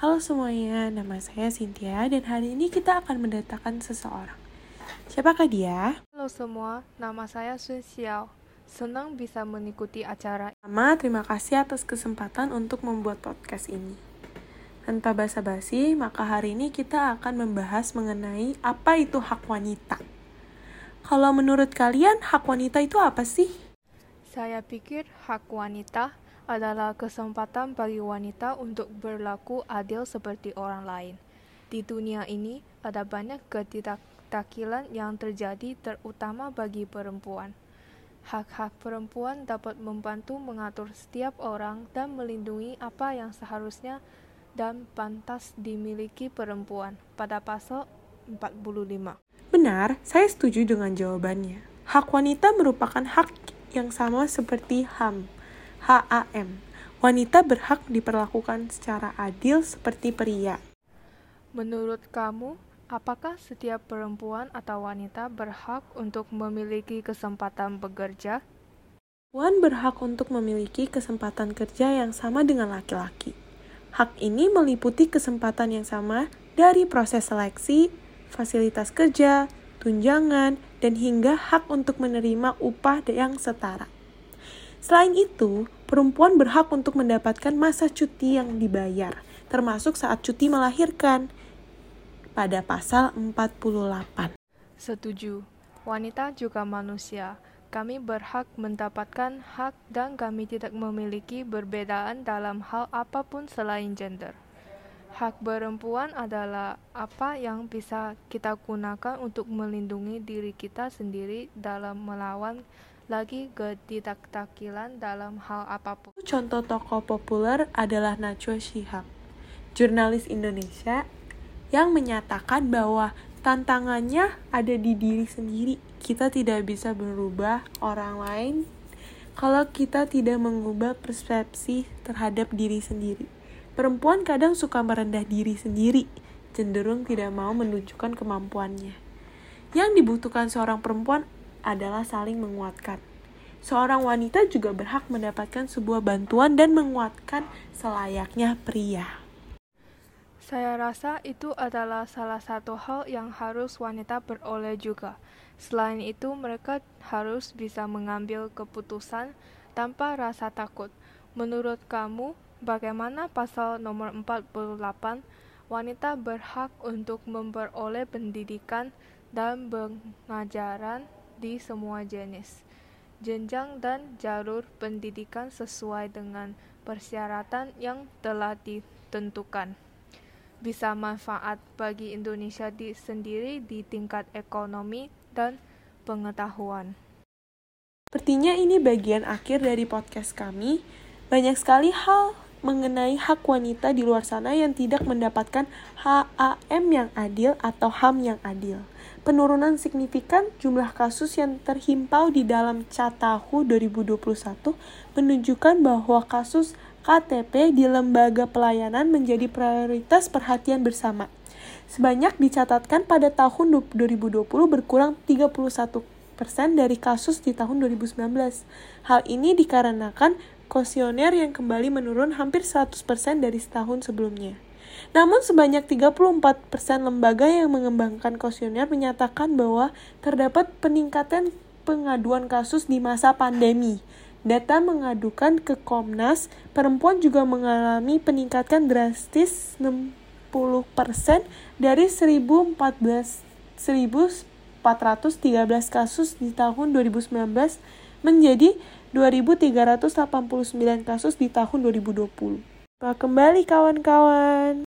Halo semuanya, nama saya Cynthia dan hari ini kita akan mendatangkan seseorang. Siapakah dia? Halo semua, nama saya Sun Xiao. Senang bisa mengikuti acara. Pertama, terima kasih atas kesempatan untuk membuat podcast ini. Tanpa basa-basi, maka hari ini kita akan membahas mengenai apa itu hak wanita. Kalau menurut kalian, hak wanita itu apa sih? Saya pikir hak wanita adalah kesempatan bagi wanita untuk berlaku adil seperti orang lain. Di dunia ini, ada banyak ketidaktakilan yang terjadi terutama bagi perempuan. Hak-hak perempuan dapat membantu mengatur setiap orang dan melindungi apa yang seharusnya dan pantas dimiliki perempuan pada pasal 45. Benar, saya setuju dengan jawabannya. Hak wanita merupakan hak yang sama seperti HAM HAM. Wanita berhak diperlakukan secara adil seperti pria. Menurut kamu, apakah setiap perempuan atau wanita berhak untuk memiliki kesempatan bekerja? Perempuan berhak untuk memiliki kesempatan kerja yang sama dengan laki-laki. Hak ini meliputi kesempatan yang sama dari proses seleksi, fasilitas kerja, tunjangan, dan hingga hak untuk menerima upah yang setara. Selain itu, perempuan berhak untuk mendapatkan masa cuti yang dibayar, termasuk saat cuti melahirkan pada pasal 48. Setuju. Wanita juga manusia. Kami berhak mendapatkan hak dan kami tidak memiliki perbedaan dalam hal apa pun selain gender. Hak perempuan adalah apa yang bisa kita gunakan untuk melindungi diri kita sendiri dalam melawan lagi ketidaktakilan dalam hal apa pun. Contoh tokoh populer adalah Najwa Shihab, jurnalis Indonesia yang menyatakan bahwa tantangannya ada di diri sendiri. Kita tidak bisa berubah orang lain kalau kita tidak mengubah persepsi terhadap diri sendiri. Perempuan kadang suka merendah diri sendiri, cenderung tidak mau menunjukkan kemampuannya. Yang dibutuhkan seorang perempuan adalah saling menguatkan. Seorang wanita juga berhak mendapatkan sebuah bantuan dan menguatkan selayaknya pria. Saya rasa itu adalah salah satu hal yang harus wanita beroleh juga. Selain itu, mereka harus bisa mengambil keputusan tanpa rasa takut. Menurut kamu, bagaimana pasal nomor 48 wanita berhak untuk memperoleh pendidikan dan pengajaran di semua jenis, jenjang dan jalur pendidikan sesuai dengan persyaratan yang telah ditentukan. Bisa manfaat bagi Indonesia di sendiri di tingkat ekonomi dan pengetahuan. Sepertinya ini bagian akhir dari podcast kami. Banyak sekali hal mengenai hak wanita di luar sana yang tidak mendapatkan HAM yang adil atau HAM yang adil penurunan signifikan jumlah kasus yang terhimpau di dalam Catahu 2021 menunjukkan bahwa kasus KTP di lembaga pelayanan menjadi prioritas perhatian bersama. Sebanyak dicatatkan pada tahun 2020 berkurang 31 persen dari kasus di tahun 2019. Hal ini dikarenakan kosioner yang kembali menurun hampir 100% dari setahun sebelumnya. Namun sebanyak 34% lembaga yang mengembangkan kuesioner menyatakan bahwa terdapat peningkatan pengaduan kasus di masa pandemi. Data mengadukan ke Komnas, perempuan juga mengalami peningkatan drastis 60% dari 1014 1413 kasus di tahun 2019 menjadi 2389 kasus di tahun 2020. Kembali kawan-kawan.